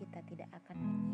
kita tidak akan menyia